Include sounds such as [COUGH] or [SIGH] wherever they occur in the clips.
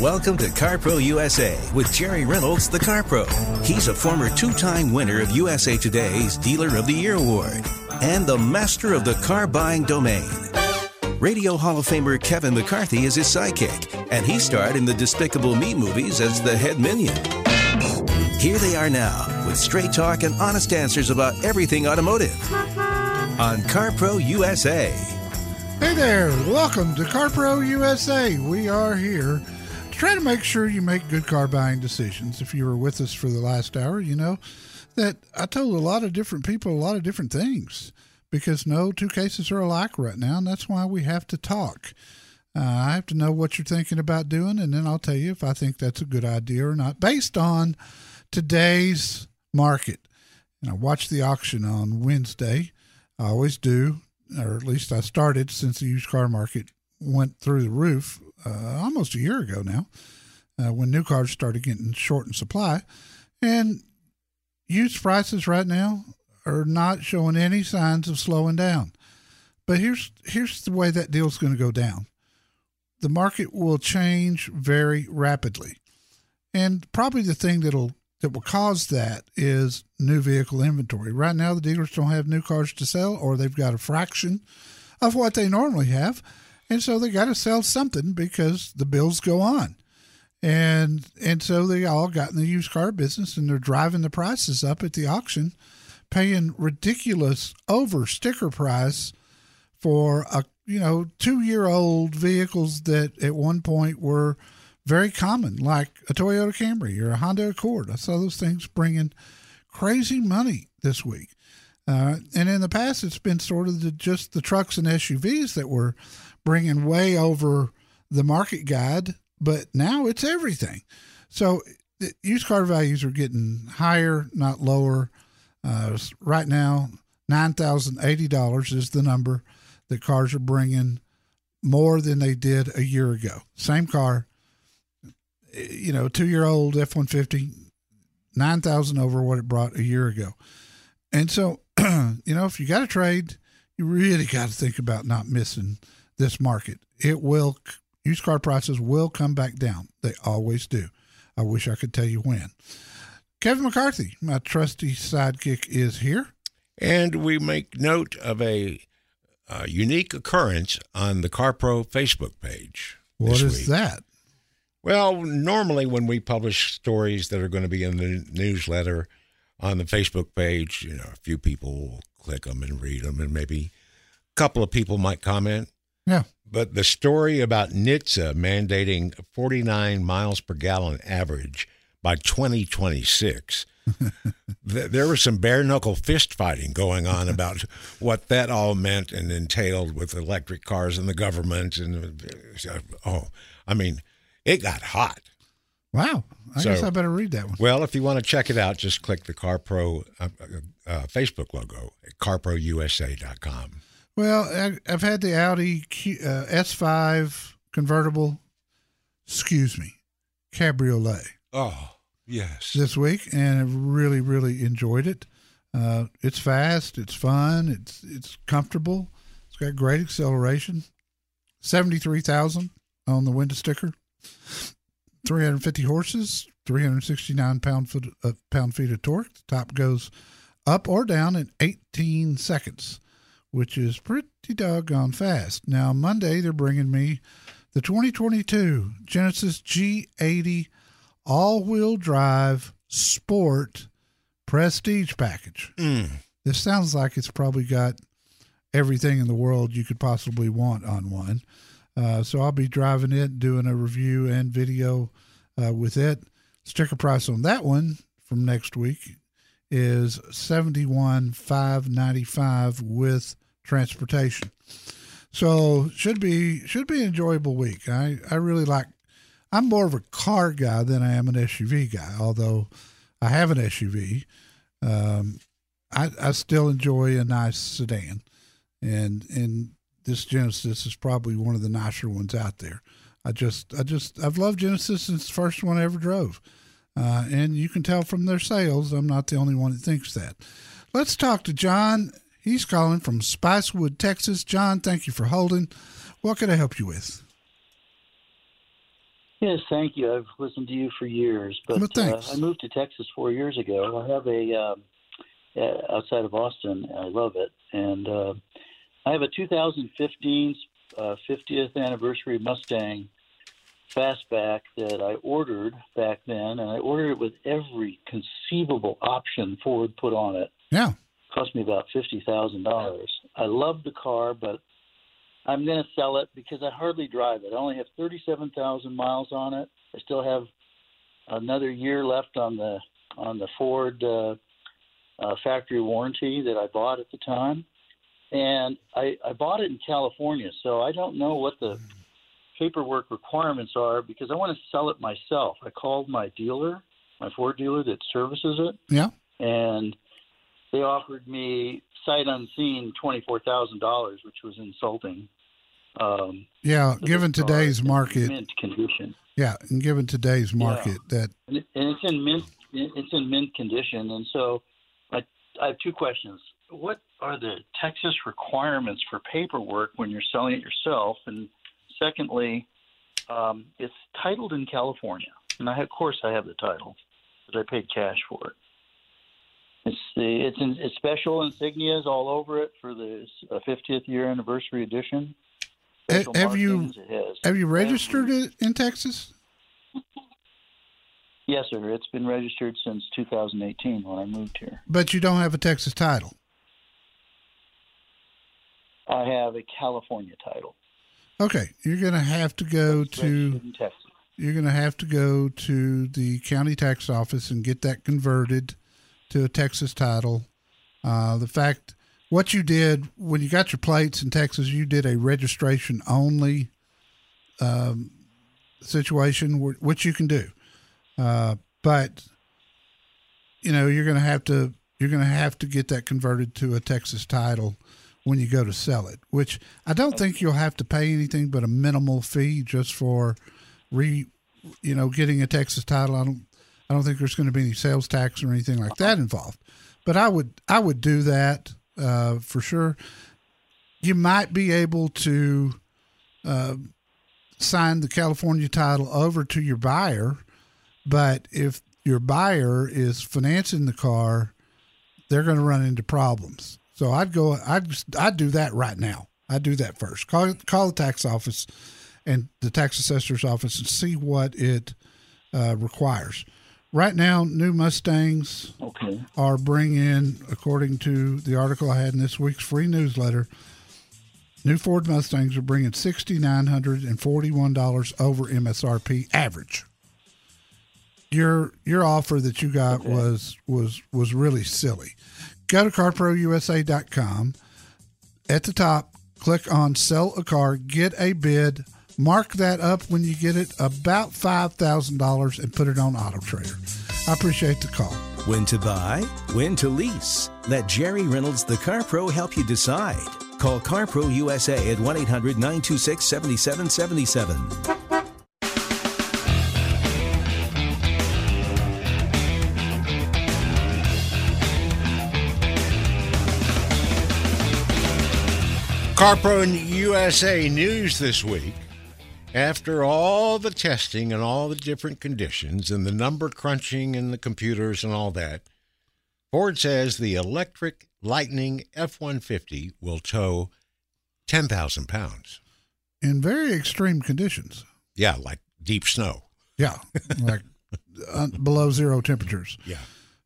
Welcome to CarPro USA with Jerry Reynolds, the CarPro. He's a former two-time winner of USA Today's Dealer of the Year award and the master of the car buying domain. Radio Hall of Famer Kevin McCarthy is his sidekick, and he starred in the Despicable Me movies as the head minion. Here they are now with straight talk and honest answers about everything automotive on CarPro USA. Hey there, welcome to CarPro USA. We are here try to make sure you make good car buying decisions. If you were with us for the last hour, you know that I told a lot of different people a lot of different things because no two cases are alike right now, and that's why we have to talk. Uh, I have to know what you're thinking about doing, and then I'll tell you if I think that's a good idea or not, based on today's market. And I watched the auction on Wednesday. I always do, or at least I started since the used car market went through the roof uh, almost a year ago now, uh, when new cars started getting short in supply. And used prices right now are not showing any signs of slowing down. But here's here's the way that deal's going to go down. The market will change very rapidly. And probably the thing that'll that will cause that is new vehicle inventory. Right now the dealers don't have new cars to sell or they've got a fraction of what they normally have. And so they got to sell something because the bills go on. And and so they all got in the used car business and they're driving the prices up at the auction paying ridiculous over sticker price for a you know two year old vehicles that at one point were very common, like a Toyota Camry or a Honda Accord. I saw those things bringing crazy money this week. Uh, and in the past, it's been sort of the, just the trucks and SUVs that were bringing way over the market guide, but now it's everything. So used car values are getting higher, not lower. Uh, right now, nine thousand eighty dollars is the number that cars are bringing more than they did a year ago. Same car, you know, two year old F one fifty, nine thousand over what it brought a year ago. And so, [CLEARS THROAT] you know, if you got a trade, you really got to think about not missing this market. It will, used car prices will come back down. They always do. I wish I could tell you when. Kevin McCarthy, my trusty sidekick, is here. And we make note of a, a unique occurrence on the CarPro Facebook page. What is week. that? Well, normally when we publish stories that are going to be in the newsletter on the Facebook page, you know, a few people will click them and read them, and maybe a couple of people might comment. Yeah. But the story about NHTSA mandating 49 miles per gallon average by 2026. [LAUGHS] there was some bare knuckle fist fighting going on about [LAUGHS] what that all meant and entailed with electric cars and the government. And oh, I mean, it got hot. Wow. I so, guess I better read that one. Well, if you want to check it out, just click the CarPro uh, uh, uh Facebook logo at carprousa.com. Well, I, have had the Audi Q, uh, S5 convertible, excuse me, cabriolet. Oh, yes. This week, and I've really, really enjoyed it. Uh, it's fast, it's fun, it's it's comfortable, it's got great acceleration. Seventy three thousand on the window sticker. Three hundred fifty horses, three hundred sixty nine pound foot uh, pound feet of torque. The top goes up or down in eighteen seconds which is pretty doggone fast. Now, Monday, they're bringing me the 2022 Genesis G80 all wheel drive sport prestige package. Mm. This sounds like it's probably got everything in the world you could possibly want on one. Uh, so I'll be driving it, doing a review and video uh, with it. Sticker price on that one from next week is seventy one five ninety five with transportation. So should be should be an enjoyable week. I I really like. I'm more of a car guy than I am an SUV guy. Although I have an SUV, um, I I still enjoy a nice sedan, and and this Genesis is probably one of the nicer ones out there. I just I just I've loved Genesis since the first one I ever drove. Uh, and you can tell from their sales, I'm not the only one that thinks that. Let's talk to John. He's calling from Spicewood, Texas. John, thank you for holding. What can I help you with? Yes, thank you. I've listened to you for years, but Well, uh. I moved to Texas four years ago. I have a um, uh, outside of Austin. I love it, and uh, I have a 2015 uh, 50th anniversary Mustang fastback that I ordered back then, and I ordered it with every conceivable option Ford put on it. Yeah. Cost me about fifty thousand dollars. I love the car, but I'm going to sell it because I hardly drive it. I only have thirty-seven thousand miles on it. I still have another year left on the on the Ford uh, uh, factory warranty that I bought at the time, and I, I bought it in California, so I don't know what the paperwork requirements are because I want to sell it myself. I called my dealer, my Ford dealer that services it, Yeah. and they offered me sight unseen twenty four thousand dollars, which was insulting. Um, Yeah. Given today's market, mint condition, yeah, and given today's market, that and, it, and it's in mint, it's in mint condition. And so, I, I have two questions. What are the Texas requirements for paperwork when you're selling it yourself? And secondly, um, it's titled in California, and I, of course I have the title because I paid cash for it. It's the it's in, it's special insignias all over it for the uh, 50th year anniversary edition. Ha- Special have you- markings it has. have you registered it in Texas? [LAUGHS] Yes, sir. It's been registered since 2018 when I moved here. But you don't have a Texas title. I have a California title. Okay, you're going to have to go It's to you're going to have to go to the county tax office and get that converted to a Texas title. Uh, the fact what you did when you got your plates in Texas, you did a registration only um, situation, which you can do, uh, but you know you're going to have to you're going to have to get that converted to a Texas title when you go to sell it. Which I don't think you'll have to pay anything but a minimal fee just for re you know getting a Texas title. I don't I don't think there's going to be any sales tax or anything like that involved. But I would I would do that uh, for sure. You might be able to uh, sign the California title over to your buyer, but if your buyer is financing the car, they're going to run into problems. So I'd go. I'd I'd do that right now. I'd do that first. Call call the tax office and the tax assessor's office and see what it uh, requires. Right now, new Mustangs Okay. are bringing, according to the article I had in this week's free newsletter, new Ford Mustangs are bringing sixty nine hundred and forty one dollars over MSRP average. Your your offer that you got was was was really silly. Go to carprousa.com. At the top, click on sell a car, get a bid, mark that up when you get it about five thousand dollars, and put it on Auto Trader. I appreciate the call. When to buy, when to lease. Let Jerry Reynolds, the Car Pro, help you decide. Call CarPro USA at 1 800 926 7777. CarPro USA news this week. After all the testing and all the different conditions and the number crunching and the computers and all that, Ford says the electric Lightning F 150 will tow 10,000 pounds. In very extreme conditions. Yeah, like deep snow. Yeah, [LAUGHS] like uh, below zero temperatures. Yeah.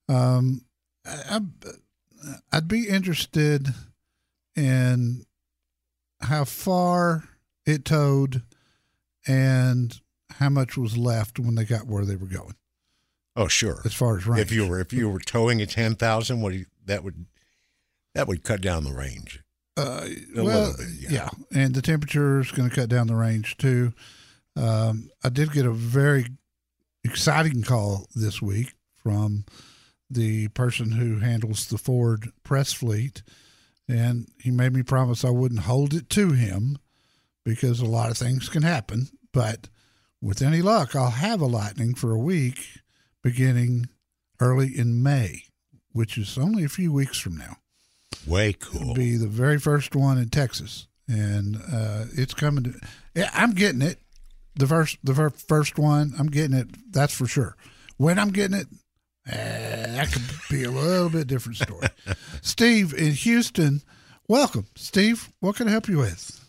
Um, I, I'd be interested in how far it towed and how much was left when they got where they were going. Oh, sure. As far as range. If you were if you were towing a 10,000, what you, that would that would cut down the range. Uh, A well, little bit, yeah. yeah. and the temperature is going to cut down the range too. Um, I did get a very exciting call this week from the person who handles the Ford press fleet, and he made me promise I wouldn't hold it to him because a lot of things can happen. But with any luck, I'll have a Lightning for a week beginning early in May, which is only a few weeks from now Way cool. be the very first one in Texas, and uh, it's coming. To, yeah, I'm getting it. The first, the fir- first one, I'm getting it. That's for sure. When I'm getting it, eh, that could be a little bit different story. [LAUGHS] Steve in Houston, welcome, Steve. What can I help you with?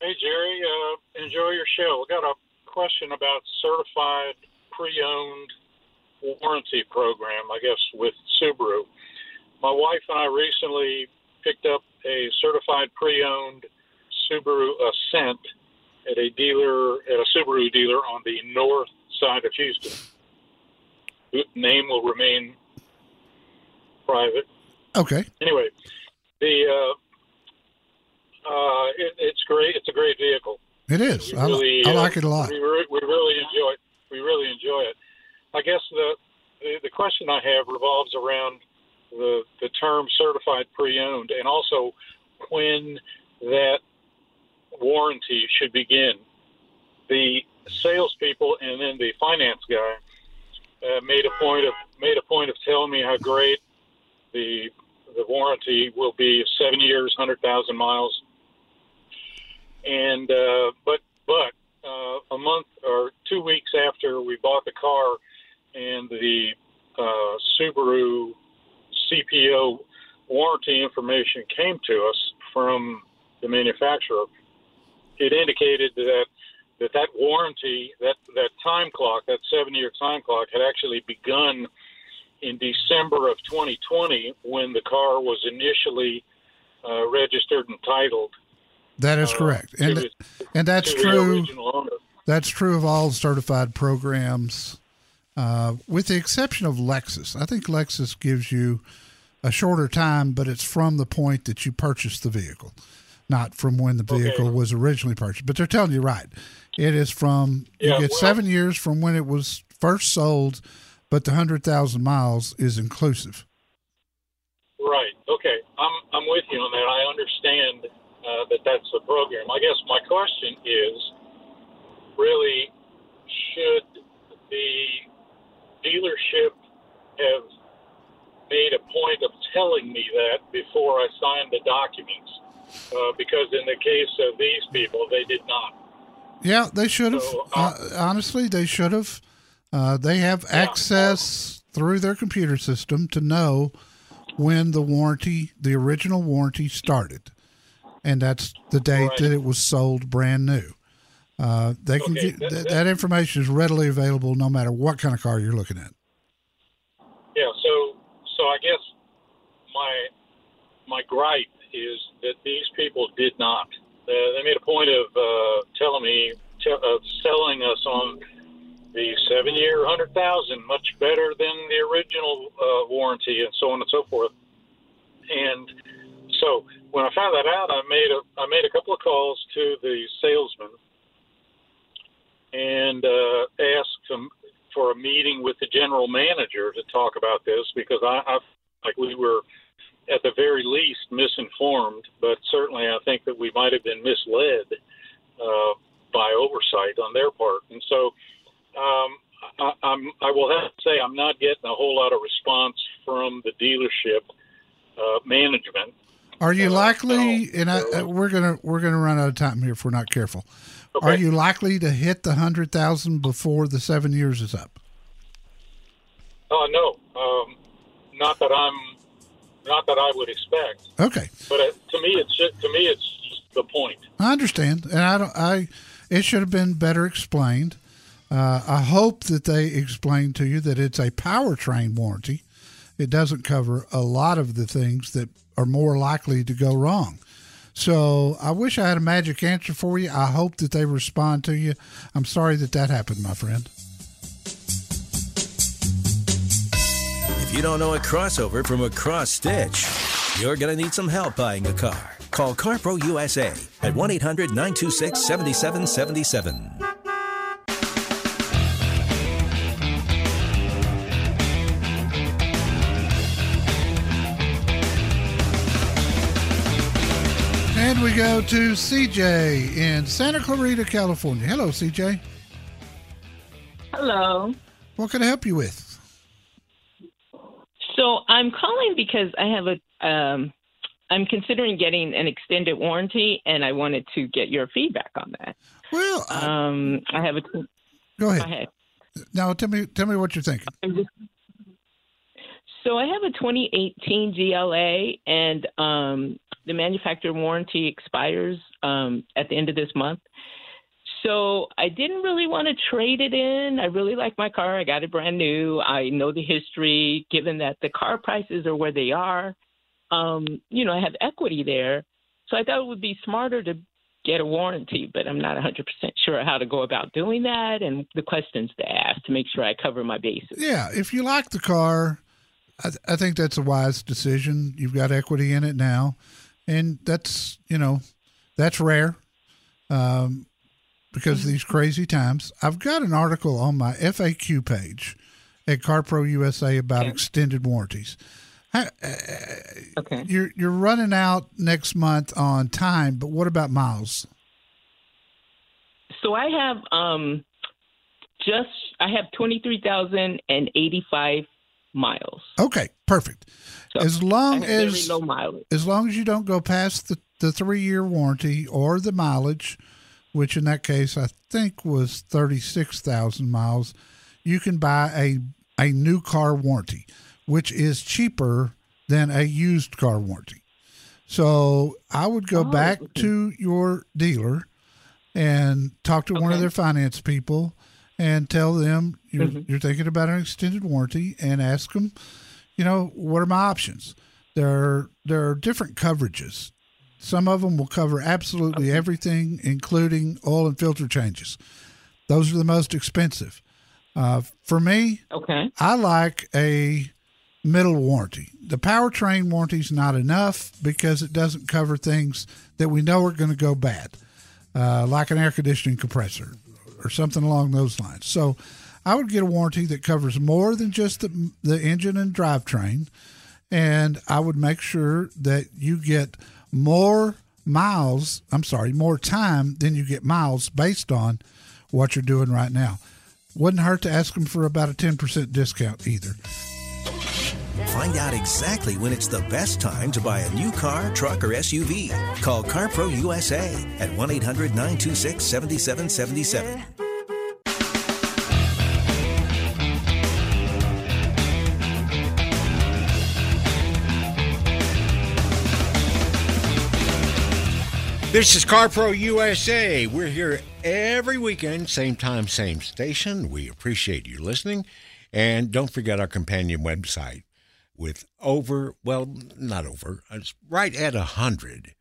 Hey Jerry, uh, enjoy your show. I got a question about certified pre-owned warranty program. I guess with Subaru. My wife and I recently picked up a certified pre-owned Subaru Ascent at a dealer at a Subaru dealer on the north side of Houston. The name will remain private Okay, anyway, the uh, uh, it, it's great. It's a great vehicle. it is. I, really, I uh, like it a lot. We, re- we really enjoy it. We really enjoy it. I guess the, the the question I have revolves around the the term certified pre-owned, and also when that warranty should begin. The salespeople and then the finance guy uh, made a point of made a point of telling me how great the the warranty will be seven years, hundred thousand miles. And uh, but but uh, a month or two weeks after we bought the car, and the uh, Subaru CPO warranty information came to us from the manufacturer, it indicated that that that warranty, that that time clock, that seven-year time clock, had actually begun in December of 2020 when the car was initially uh, registered and titled. That is uh, correct, and the- and that's true. That's true of all certified programs, uh, with the exception of Lexus. I think Lexus gives you a shorter time, but it's from the point that you purchased the vehicle, not from when the vehicle was originally purchased. But they're telling you right. It is from you Yeah, get well- seven years from when it was first sold, but the hundred thousand miles is inclusive. Right. Okay. I'm I'm with you on that. I understand uh, that that's the program. I guess my question is, really, should the dealership have made a point of telling me that before I signed the documents? Uh, because in the case of these people, they did not. Yeah, they should have. So, uh, honestly, they should have. Uh, they have access through their computer system to know when the warranty, the original warranty, started, and that's the date Right. that it was sold brand new. Uh, they can Okay, get that- that- that information is readily available no matter what kind of car you're looking at. Yeah, so so I guess my my gripe is that these people did not. Uh, they made a point of uh, telling me te- of selling us on the seven year, hundred thousand, much better than the original uh, warranty, and so on and so forth. And so when I found that out, I made a I made a couple of calls to the salesman and uh, asked him for a meeting with the general manager to talk about this because I, I like we were at the very least misinformed, but certainly I think that we might have been misled uh, by oversight on their part. And so um, I, I'm, I will have to say I'm not getting a whole lot of response from the dealership uh, management. Are you Uh, likely? and I, uh, we're gonna we're gonna run out of time here if we're not careful. Are you likely to hit the hundred thousand before the seven years is up? Oh no, um, not that I'm not that I would expect. Okay. But uh, to me, it's just, to me it's just the point. I understand, and I don't. I it should have been better explained. Uh, I hope that they explain to you that it's a powertrain warranty. It doesn't cover a lot of the things that are more likely to go wrong. So I wish I had a magic answer for you. I hope that they respond to you. I'm sorry that that happened, my friend. If you don't know a crossover from a cross stitch, you're going to need some help buying a car. Call CarPro USA at 1 800 926 7777. And we go to CJ in Santa Clarita, California. Hello, CJ. Hello. What can I help you with? So I'm calling because I have a um, I'm considering getting an extended warranty, and I wanted to get your feedback on that. Well, um, I have a. Go ahead. Go ahead. Now tell me tell me what you're thinking. So I have a 2018 GLA, and um, the manufacturer warranty expires um, at the end of this month. So I didn't really want to trade it in. I really like my car. I got it brand new. I know the history. Given that the car prices are where they are, um, you know, I have equity there. So I thought it would be smarter to get a warranty, but I'm not 100% sure how to go about doing that and the questions to ask to make sure I cover my bases. Yeah, if you like the car, I, th- I think that's a wise decision. You've got equity in it now, and that's you know that's rare um, because of these crazy times. I've got an article on my FAQ page at CarPro USA about Okay. extended warranties. Ha- uh, Okay. You're you're running out next month on time, but what about miles? So I have um just I have 23,085 miles. Okay, perfect. So as long I have very as low mileage. as long as you don't go past the, the three year warranty or the mileage, which in that case I think was thirty six thousand miles, you can buy a a new car warranty, which is cheaper than a used car warranty. So I would go Oh, back okay. to your dealer and talk to one of their finance people and tell them you're, Mhm. you're thinking about an extended warranty and ask them, you know, what are my options? There are, there are different coverages. Some of them will cover absolutely everything, including oil and filter changes. Those are the most expensive. Uh, for me, Okay. I like a middle warranty. The powertrain warranty is not enough because it doesn't cover things that we know are going to go bad, uh, like an air conditioning compressor or something along those lines. So I would get a warranty that covers more than just the, the engine and drivetrain. And I would make sure that you get more miles, I'm sorry, more time than you get miles based on what you're doing right now. Wouldn't hurt to ask them for about a 10% discount either. Find out exactly when it's the best time to buy a new car, truck, or SUV. Call CarPro USA at 1 800 926 7777. This is CarPro USA. We're here every weekend, same time, same station. We appreciate you listening. And don't forget our companion website with over, well, not over, right at a 100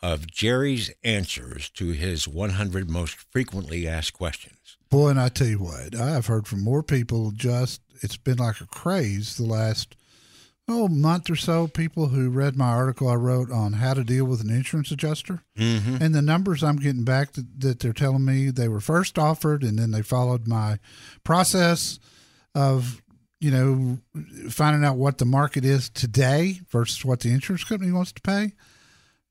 of Jerry's answers to his 100 most frequently asked questions. Boy, and I tell you what, I've heard from more people just, it's been like a craze the last, oh, month or so. People who read my article I wrote on how to deal with an insurance adjuster. Mm-hmm. And the numbers I'm getting back that, that they're telling me they were first offered and then they followed my process of, you know, finding out what the market is today versus what the insurance company wants to pay.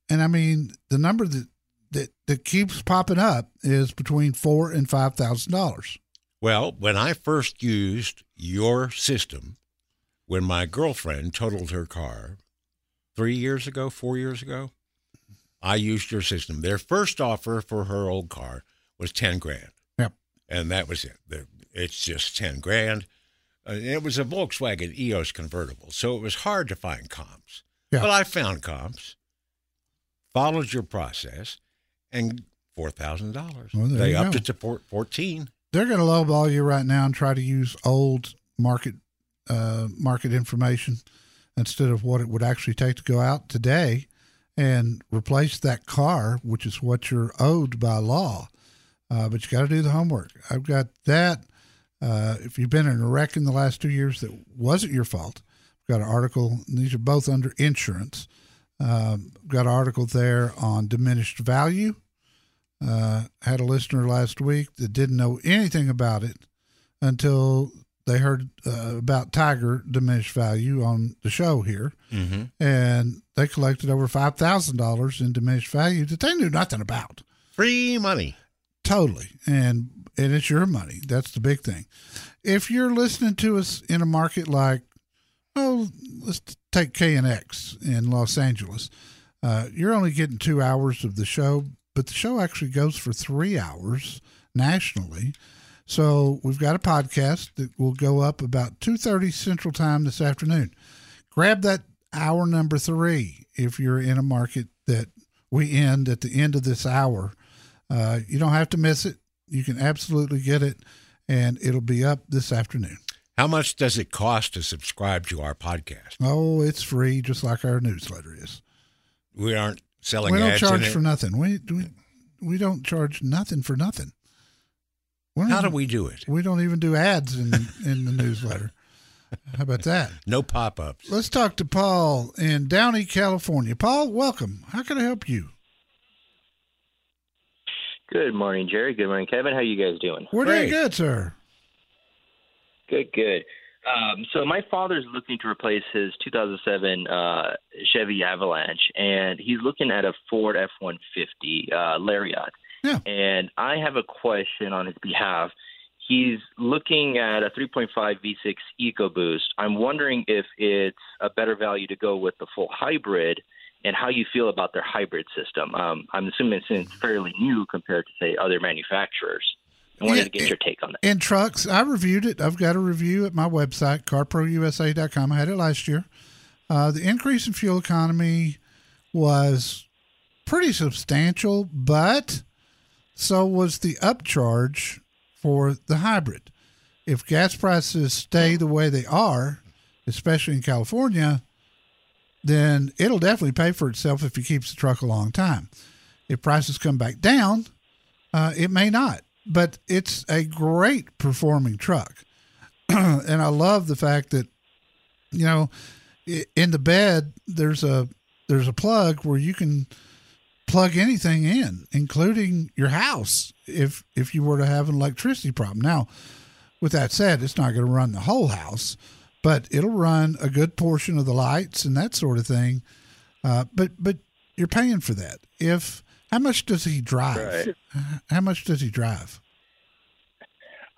And I mean, the number that, that, that keeps popping up is between four and five thousand dollars. Well, when I first used your system, when my girlfriend totaled her car three years ago, four years ago, I used your system. Their first offer for her old car was 10 grand. Yep. And that was it. It's just 10 grand. Uh, it was a Volkswagen EOS convertible, so it was hard to find comps. Yeah. But I found comps, followed your process, and four thousand dollars. Well, they upped go. it to four- fourteen. They're going to lowball you right now and try to use old market uh, market information instead of what it would actually take to go out today and replace that car, which is what you're owed by law. Uh, but you got to do the homework. I've got that. Uh, if you've been in a wreck in the last two years that wasn't your fault, got an article. and These are both under insurance. Um, got an article there on diminished value. Uh, had a listener last week that didn't know anything about it until they heard uh, about Tiger diminished value on the show here, Mm-hmm. and they collected over five thousand dollars in diminished value that they knew nothing about. Free money. Totally, and and it's your money. That's the big thing. If you're listening to us in a market like, oh, let's take KNX in Los Angeles, uh, you're only getting two hours of the show, but the show actually goes for three hours nationally. So we've got a podcast that will go up about two thirty Central Time this afternoon. Grab that hour number three if you're in a market that we end at the end of this hour. Uh, you don't have to miss it. You can absolutely get it, and it'll be up this afternoon. How much does it cost to subscribe to our podcast? Oh, it's free, just like our newsletter is. We aren't selling we don't charge for nothing. We, we we don't charge nothing for nothing. We don't How do we do it? We don't even do ads in in the newsletter. How about that? No pop-ups. Let's talk to Paul in Downey, California. Paul, welcome. How can I help you? Good morning, Jerry. Good morning, Kevin. How you guys doing? We're doing good, sir. Good, good. Um, so my father's looking to replace his 2007 uh, Chevy Avalanche, and he's looking at a Ford F-150 uh, Lariat. Yeah. And I have a question on his behalf. He's looking at a 3.5 V6 EcoBoost. I'm wondering if it's a better value to go with the full hybrid, and how you feel about their hybrid system. Um, I'm assuming it's fairly new compared to say other manufacturers. I wanted Yeah, to get your take on that. In trucks, I reviewed it. I've got a review at my website, carprousa.com. I had it last year. Uh, the increase in fuel economy was pretty substantial, but so was the upcharge for the hybrid. If gas prices stay the way they are, especially in California, then it'll definitely pay for itself if he keeps the truck a long time. If prices come back down, uh, it may not, but it's a great performing truck. [CLEARS THROAT] and I love the fact that, you know, in the bed there's a there's a plug where you can plug anything in, including your house, if if you were to have an electricity problem. Now, with that said, it's not going to run the whole house, but it'll run a good portion of the lights and that sort of thing. Uh, but but you're paying for that. If how much does he drive? Right. How much does he drive?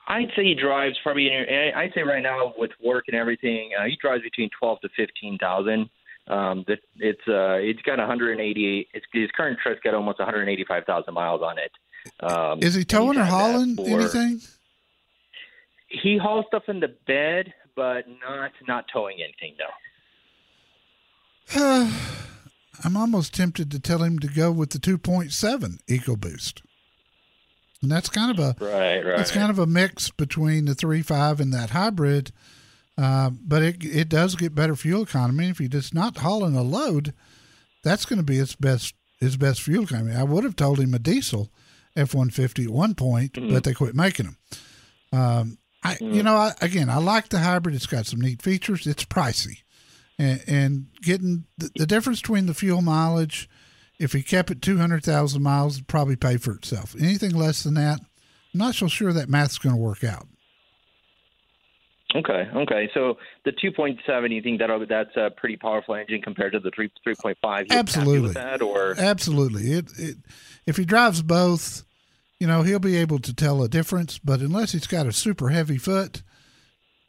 I'd say he drives probably. In, I'd say right now with work and everything, uh, he drives between twelve to fifteen thousand. Um, that it's uh, it's got 180. It's, his current truck's got almost 185,000 miles on it. Um, Is he towing or he's had that hauling for- anything? He hauls stuff in the bed, but not not towing anything. though. [SIGHS] I'm almost tempted to tell him to go with the 2.7 EcoBoost. And that's kind of a Right, right. It's kind of a mix between the 3.5 and that hybrid. Uh, but it it does get better fuel economy. If you're just not hauling a load, that's going to be its best his best fuel economy. I would have told him a diesel F one fifty at one point, Mm-hmm. but they quit making them. Um, I hmm. you know I, again I like the hybrid. It's got some neat features. It's pricey, and, and getting the, the difference between the fuel mileage. If he kept it two hundred thousand miles, it'd probably pay for itself. Anything less than that, I'm not so sure that math's going to work out. Okay, okay. So the 2.7, you think that that's a pretty powerful engine compared to the 3 3.5? You Absolutely. that, or Absolutely. It, it if he drives both, you know, he'll be able to tell a difference. But unless he's got a super heavy foot,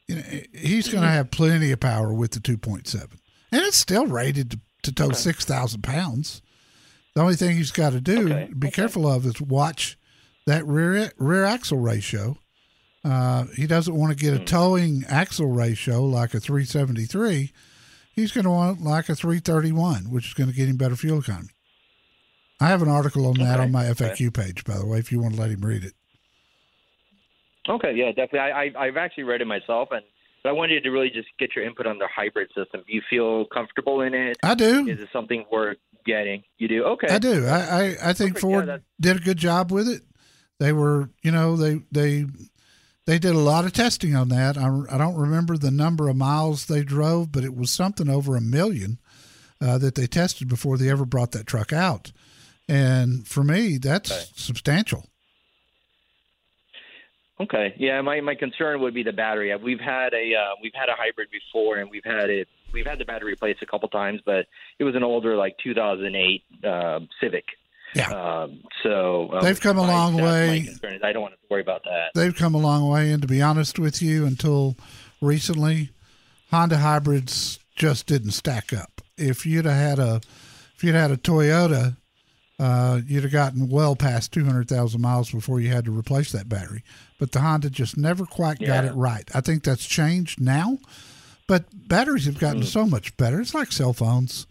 you know, he's going to have plenty of power with the 2.7, and it's still rated to, to tow six thousand pounds. The only thing he's got to do, be careful of, is watch that rear rear axle ratio, Uh, he doesn't want to get a towing axle ratio like a 373. He's going to want like a 331, which is going to get him better fuel economy. I have an article on that Okay, on my okay. FAQ page, by the way, if you want to let him read it. Okay, yeah, definitely. I, I I've actually read it myself, and but I wanted to really just get your input on the hybrid system. Do you feel comfortable in it? I do. Is it something worth getting? You do? Okay. I do. I, I, I think Perfect. Ford that's- did a good job with it. They were, you know, they they they did a lot of testing on that. I, I don't remember the number of miles they drove, but it was something over a million uh, that they tested before they ever brought that truck out. And for me, that's substantial. Okay. Yeah, my my concern would be the battery. We've had a uh, we've had a hybrid before, and we've had it we've had the battery replaced a couple times, but it was an older like 2008 uh, Civic. Yeah. Um, so um, They've come a my- long way. My concern is I don't want to worry about that. They've come a long way, and to be honest with you, until recently, Honda hybrids just didn't stack up. If you'd have had a, if you'd had a Toyota, uh, you'd have gotten well past two hundred thousand miles before you had to replace that battery. But the Honda just never quite got it right. I think that's changed now, but batteries have gotten so much better. It's like cell phones.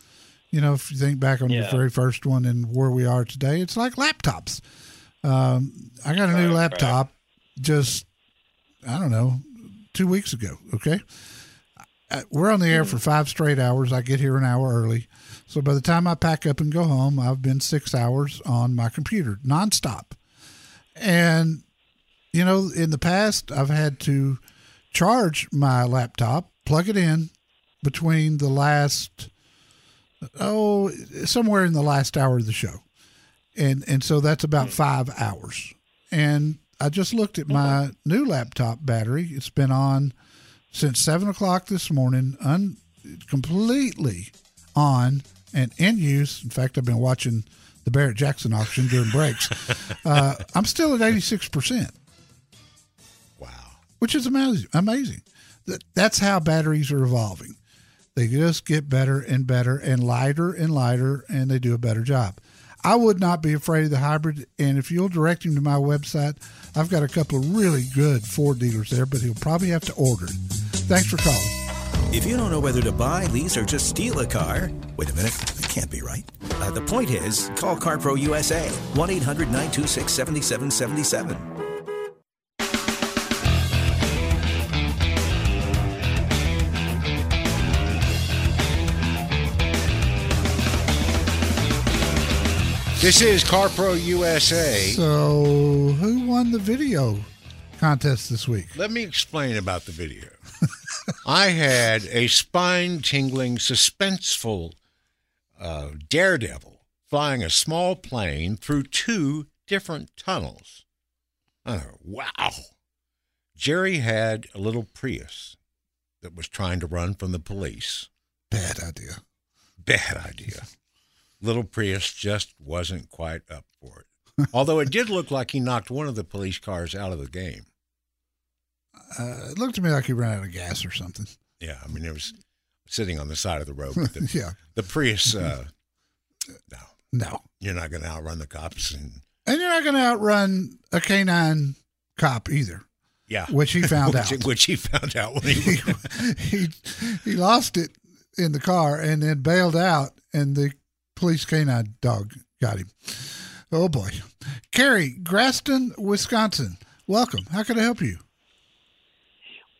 You know, if you think back on your Yeah. very first one and where we are today, it's like laptops. Um, I got a new Right, right. laptop just I don't know, two weeks ago. Okay. Uh, We're on the air for five straight hours. I get here an hour early. So by the time I pack up and go home, I've been six hours on my computer nonstop. And, you know, in the past, I've had to charge my laptop, plug it in between the last, oh, somewhere in the last hour of the show. And, and so that's about hmm. five hours. And I just looked at my new laptop battery. It's been on since seven o'clock this morning, un, completely on and in use. In fact, I've been watching the Barrett Jackson auction during breaks. [LAUGHS] uh, I'm still at 86%, Wow. which is amazing. Amazing. That, that's how batteries are evolving. They just get better and better and lighter and lighter, and they do a better job. I would not be afraid of the hybrid. And if you'll direct him to my website, I've got a couple of really good Ford dealers there, but he'll probably have to order it. Thanks for calling. If you don't know whether to buy, lease, or just steal a car, wait a minute, that can't be right. Uh, the point is, call CarPro USA, 1 800 926 7777. This is CarPro USA. So, who won the video contest this week? Let me explain about the video. [LAUGHS] I had a spine tingling, suspenseful uh, daredevil flying a small plane through two different tunnels. Thought, wow. Jerry had a little Prius that was trying to run from the police. Bad idea. Bad idea. Little Prius just wasn't quite up for it. Although it did look like he knocked one of the police cars out of the game. Uh, it looked to me like he ran out of gas or something. Yeah, I mean, it was sitting on the side of the road. The, [LAUGHS] yeah. the Prius, uh, no, No. you're not going to outrun the cops. And And you're not going to outrun a canine cop either, yeah, which he found [LAUGHS] which, out. which he found out when he. [LAUGHS] he, he he lost it in the car and then bailed out, and the police canine dog got him. Oh boy, Carrie, Grafton, Wisconsin. Welcome. How can I help you?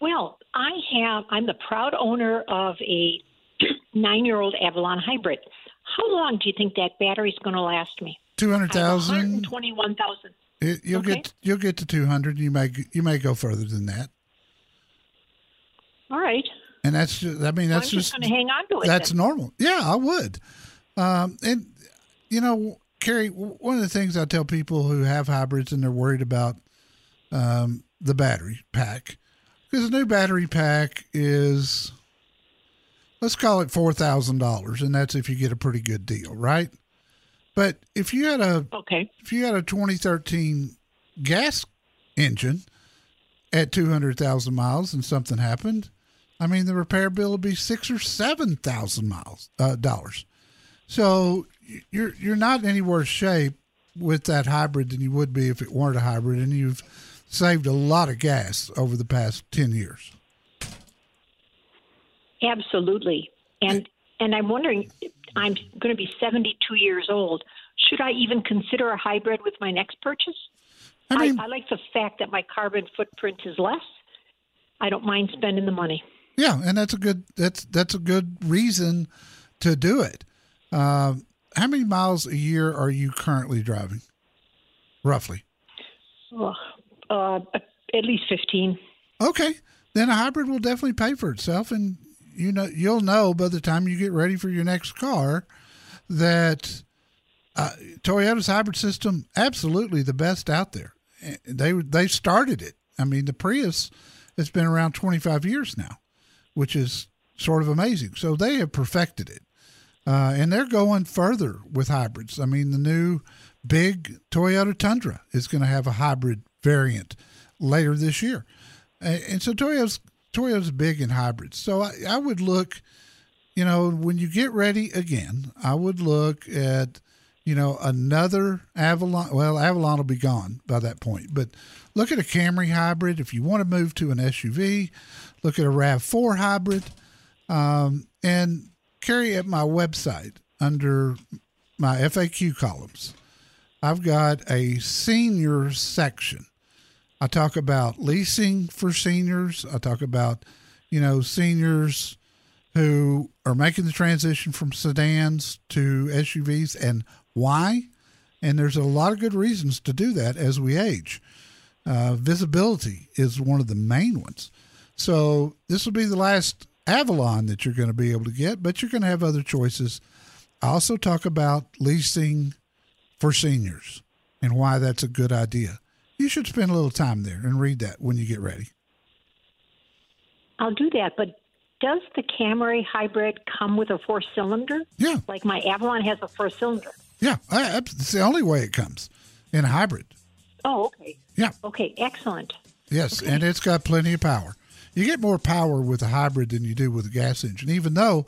Well, I have, I'm the proud owner of a [CLEARS THROAT] nine year old Avalon hybrid. How long do you think that battery's going to last me? Two hundred thousand. 121,000. You'll Okay. get you'll get to two hundred. You may you may go further than that, All right. and that's just, I mean that's just, just going to hang on to it. That's then. normal. Yeah, I would. Um, and you know, Carrie, one of the things I tell people who have hybrids and they're worried about um, the battery pack, because a new battery pack is, let's call it four thousand dollars, and that's if you get a pretty good deal, right? But if you had a Okay. if you had a 2013 gas engine at 200,000 miles and something happened, I mean the repair bill would be six or seven thousand miles uh, dollars. So you're you're not in any worse shape with that hybrid than you would be if it weren't a hybrid, and you've saved a lot of gas over the past 10 years. Absolutely. And and I'm wondering I'm going to be 72 years old. Should I even consider a hybrid with my next purchase? I mean, I, I like the fact that my carbon footprint is less. I don't mind spending the money. Yeah, and that's a good that's that's a good reason to do it. Uh, how many miles a year are you currently driving, roughly? Oh, uh, at least 15. Okay, then a hybrid will definitely pay for itself, and you know you'll know by the time you get ready for your next car that uh, Toyota's hybrid system absolutely the best out there. They they started it. I mean, the Prius has been around 25 years now, which is sort of amazing. So they have perfected it. Uh, and they're going further with hybrids. I mean, the new big Toyota Tundra is going to have a hybrid variant later this year. And, and so Toyota's, Toyota's big in hybrids. So I, I would look, you know, when you get ready again, I would look at, you know, another Avalon. Well, Avalon will be gone by that point, but look at a Camry hybrid. If you want to move to an SUV, look at a RAV4 hybrid. Um, and Carrie at my website under my FAQ columns. I've got a senior section. I talk about leasing for seniors. I talk about, you know, seniors who are making the transition from sedans to SUVs and why. And there's a lot of good reasons to do that as we age. Uh, visibility is one of the main ones. So this will be the last Avalon that you're going to be able to get, but you're going to have other choices. I also talk about leasing for seniors and why that's a good idea. You should spend a little time there and read that when you get ready. I'll do that, but does the Camry hybrid come with a four cylinder? Yeah. Like my Avalon has a four cylinder. Yeah, it's the only way it comes in a hybrid. Oh, okay. Yeah. Okay, excellent. Yes, and it's got plenty of power. You get more power with a hybrid than you do with a gas engine, even though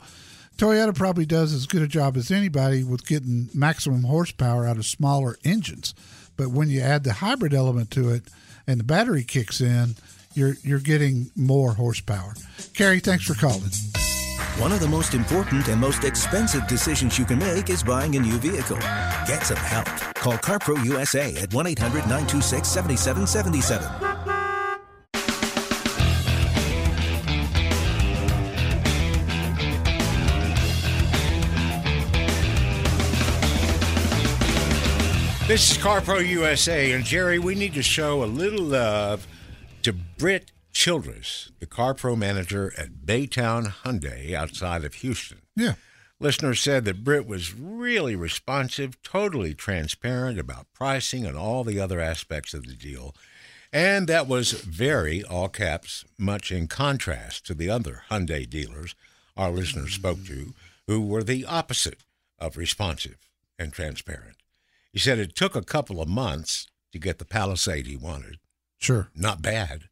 Toyota probably does as good a job as anybody with getting maximum horsepower out of smaller engines. But when you add the hybrid element to it and the battery kicks in, you're you're getting more horsepower. Carrie, thanks for calling. One of the most important and most expensive decisions you can make is buying a new vehicle. Get some help. Call CarPro USA at 1 800 926 7777. This is CarPro USA, and Jerry, we need to show a little love to Britt Childress, the CarPro manager at Baytown Hyundai outside of Houston. Yeah. Listeners said that Britt was really responsive, totally transparent about pricing and all the other aspects of the deal. And that was very, all caps, much in contrast to the other Hyundai dealers our listeners spoke to, who were the opposite of responsive and transparent. He said it took a couple of months to get the Palisade he wanted. Sure. Not bad.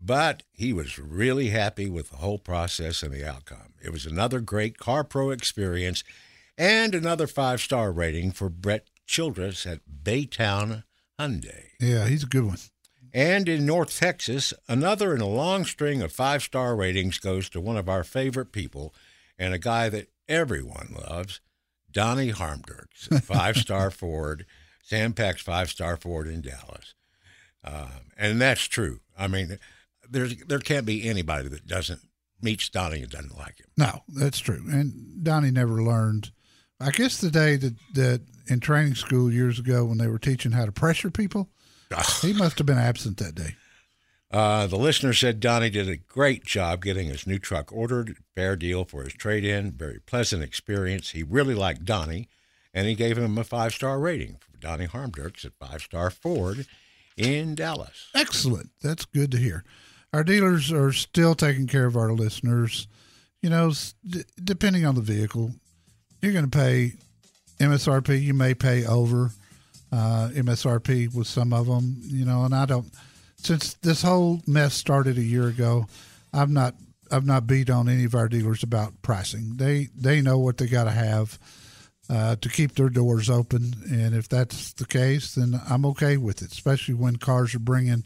But he was really happy with the whole process and the outcome. It was another great Car Pro experience and another five star rating for Brett Childress at Baytown Hyundai. Yeah, he's a good one. And in North Texas, another in a long string of five star ratings goes to one of our favorite people and a guy that everyone loves, Donnie Harmdirks, five star [LAUGHS] Ford, Sam Pack's five star Ford in Dallas. Um, and that's true. I mean, there's there can't be anybody that doesn't meets Donnie and doesn't like him. No, that's true. And Donnie never learned. I guess the day that, that in training school years ago when they were teaching how to pressure people, he must have been absent that day. Uh, the listener said Donnie did a great job getting his new truck ordered. Fair deal for his trade in. Very pleasant experience. He really liked Donnie, and he gave him a five star rating for Donnie Harmdirks at Five Star Ford in Dallas. Excellent. That's good to hear. Our dealers are still taking care of our listeners. You know, d- depending on the vehicle, you're going to pay MSRP. You may pay over uh, MSRP with some of them. You know, and I don't. Since this whole mess started a year ago, I've not I've not beat on any of our dealers about pricing. They they know what they got to have. uh, to keep their doors open. And if that's the case, then I'm okay with it, especially when cars are bringing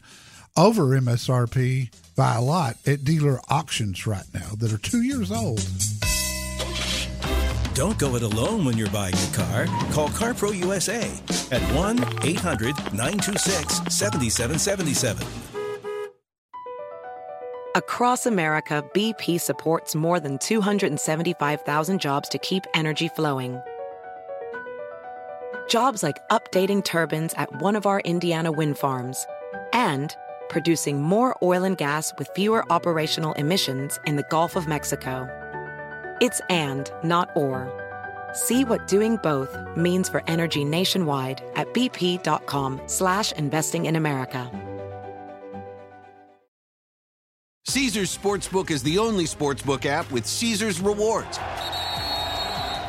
over MSRP by a lot at dealer auctions right now that are two years old. Don't go it alone when you're buying a car. Call CarPro USA at 1 800 926 7777. Across America, BP supports more than 275,000 jobs to keep energy flowing. Jobs like updating turbines at one of our Indiana wind farms and producing more oil and gas with fewer operational emissions in the Gulf of Mexico. It's and, not or. See what doing both means for energy nationwide at bp.com slash investing in America. Caesars Sportsbook is the only sportsbook app with Caesars rewards.